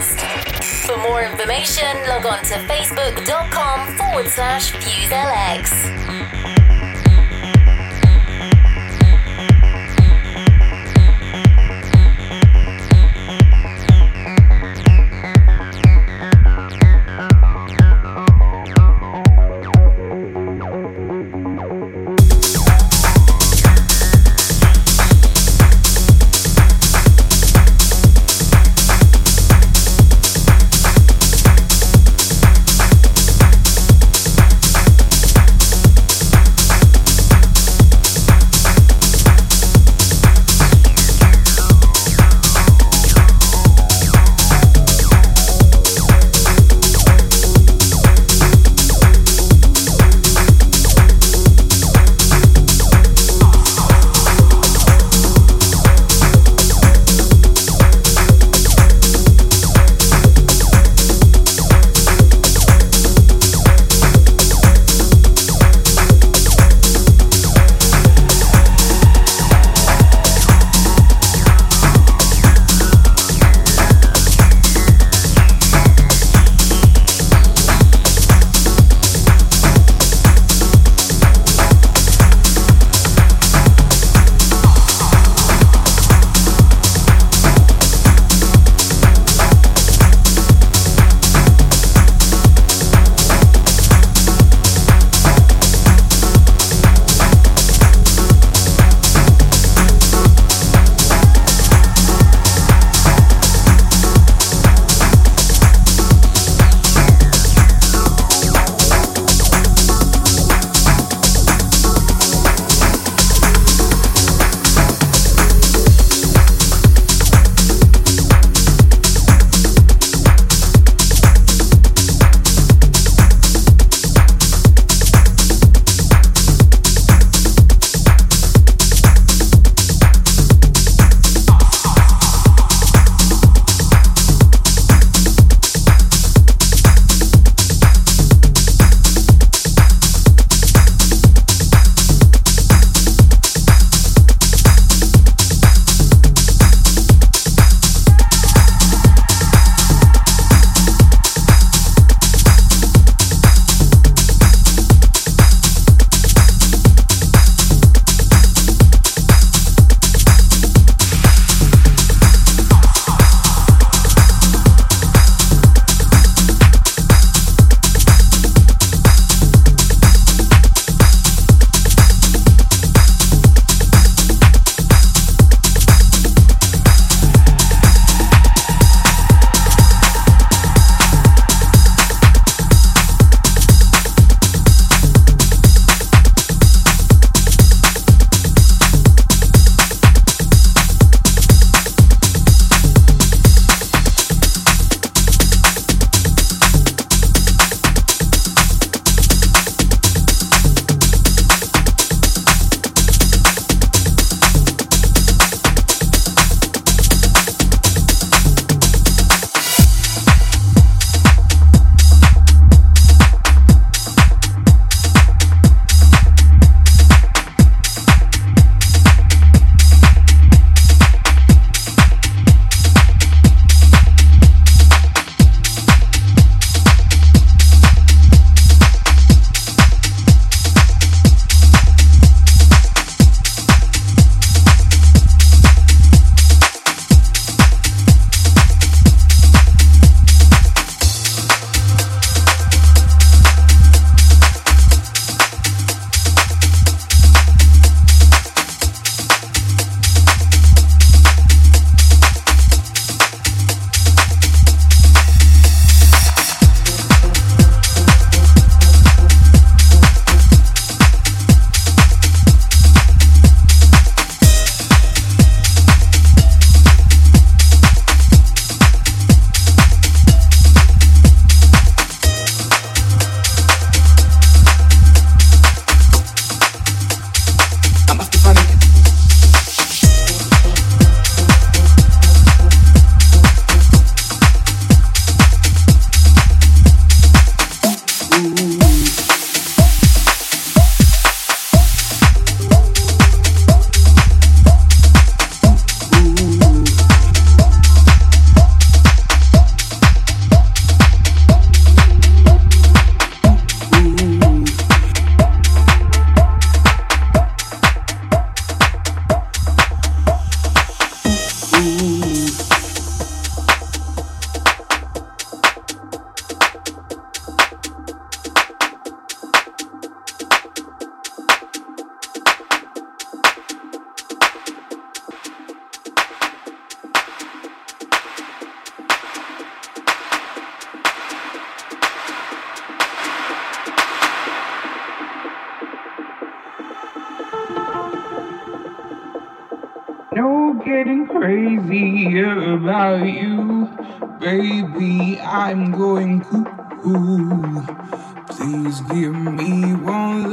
Fusecast. For more information, log on to facebook.com forward slash FuseLX.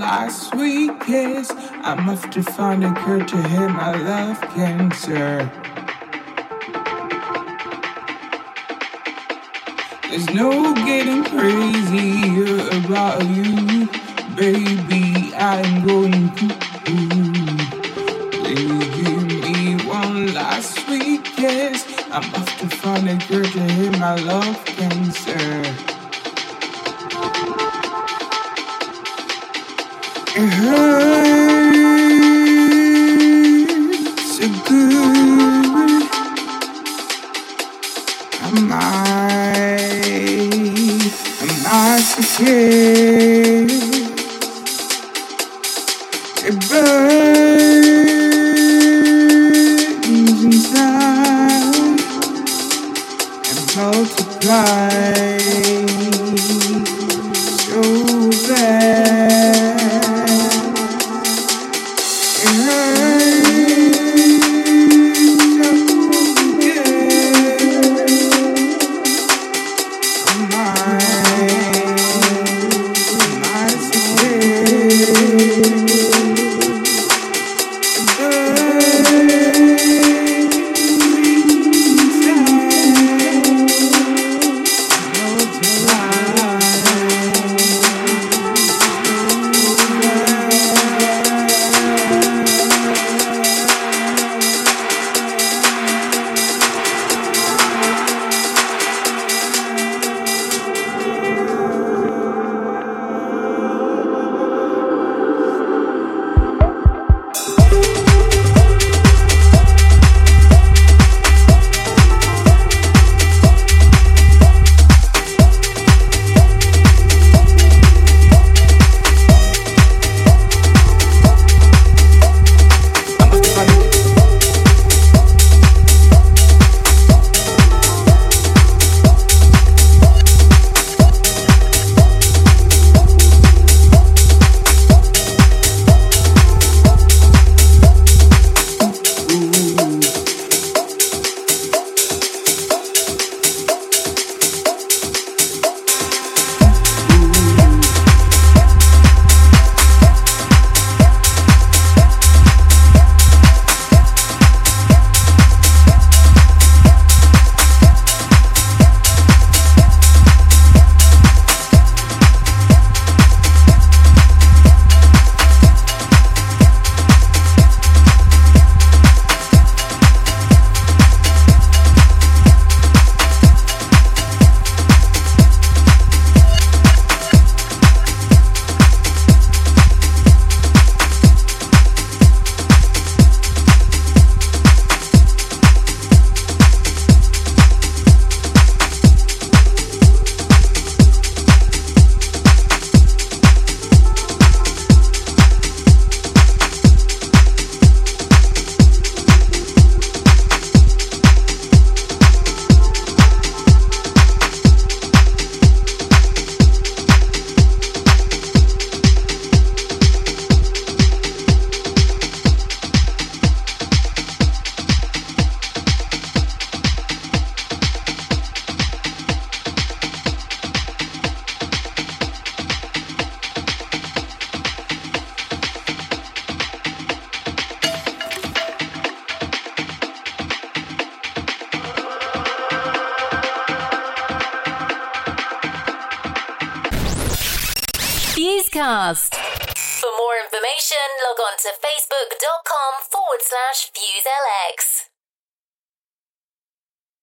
Last sweet kiss. I must have found a cure to hit my love cancer. There's no getting crazy about you, baby. I'm going cuckoo. Please give me one last sweet kiss. I must have found a cure to hit my love cancer. It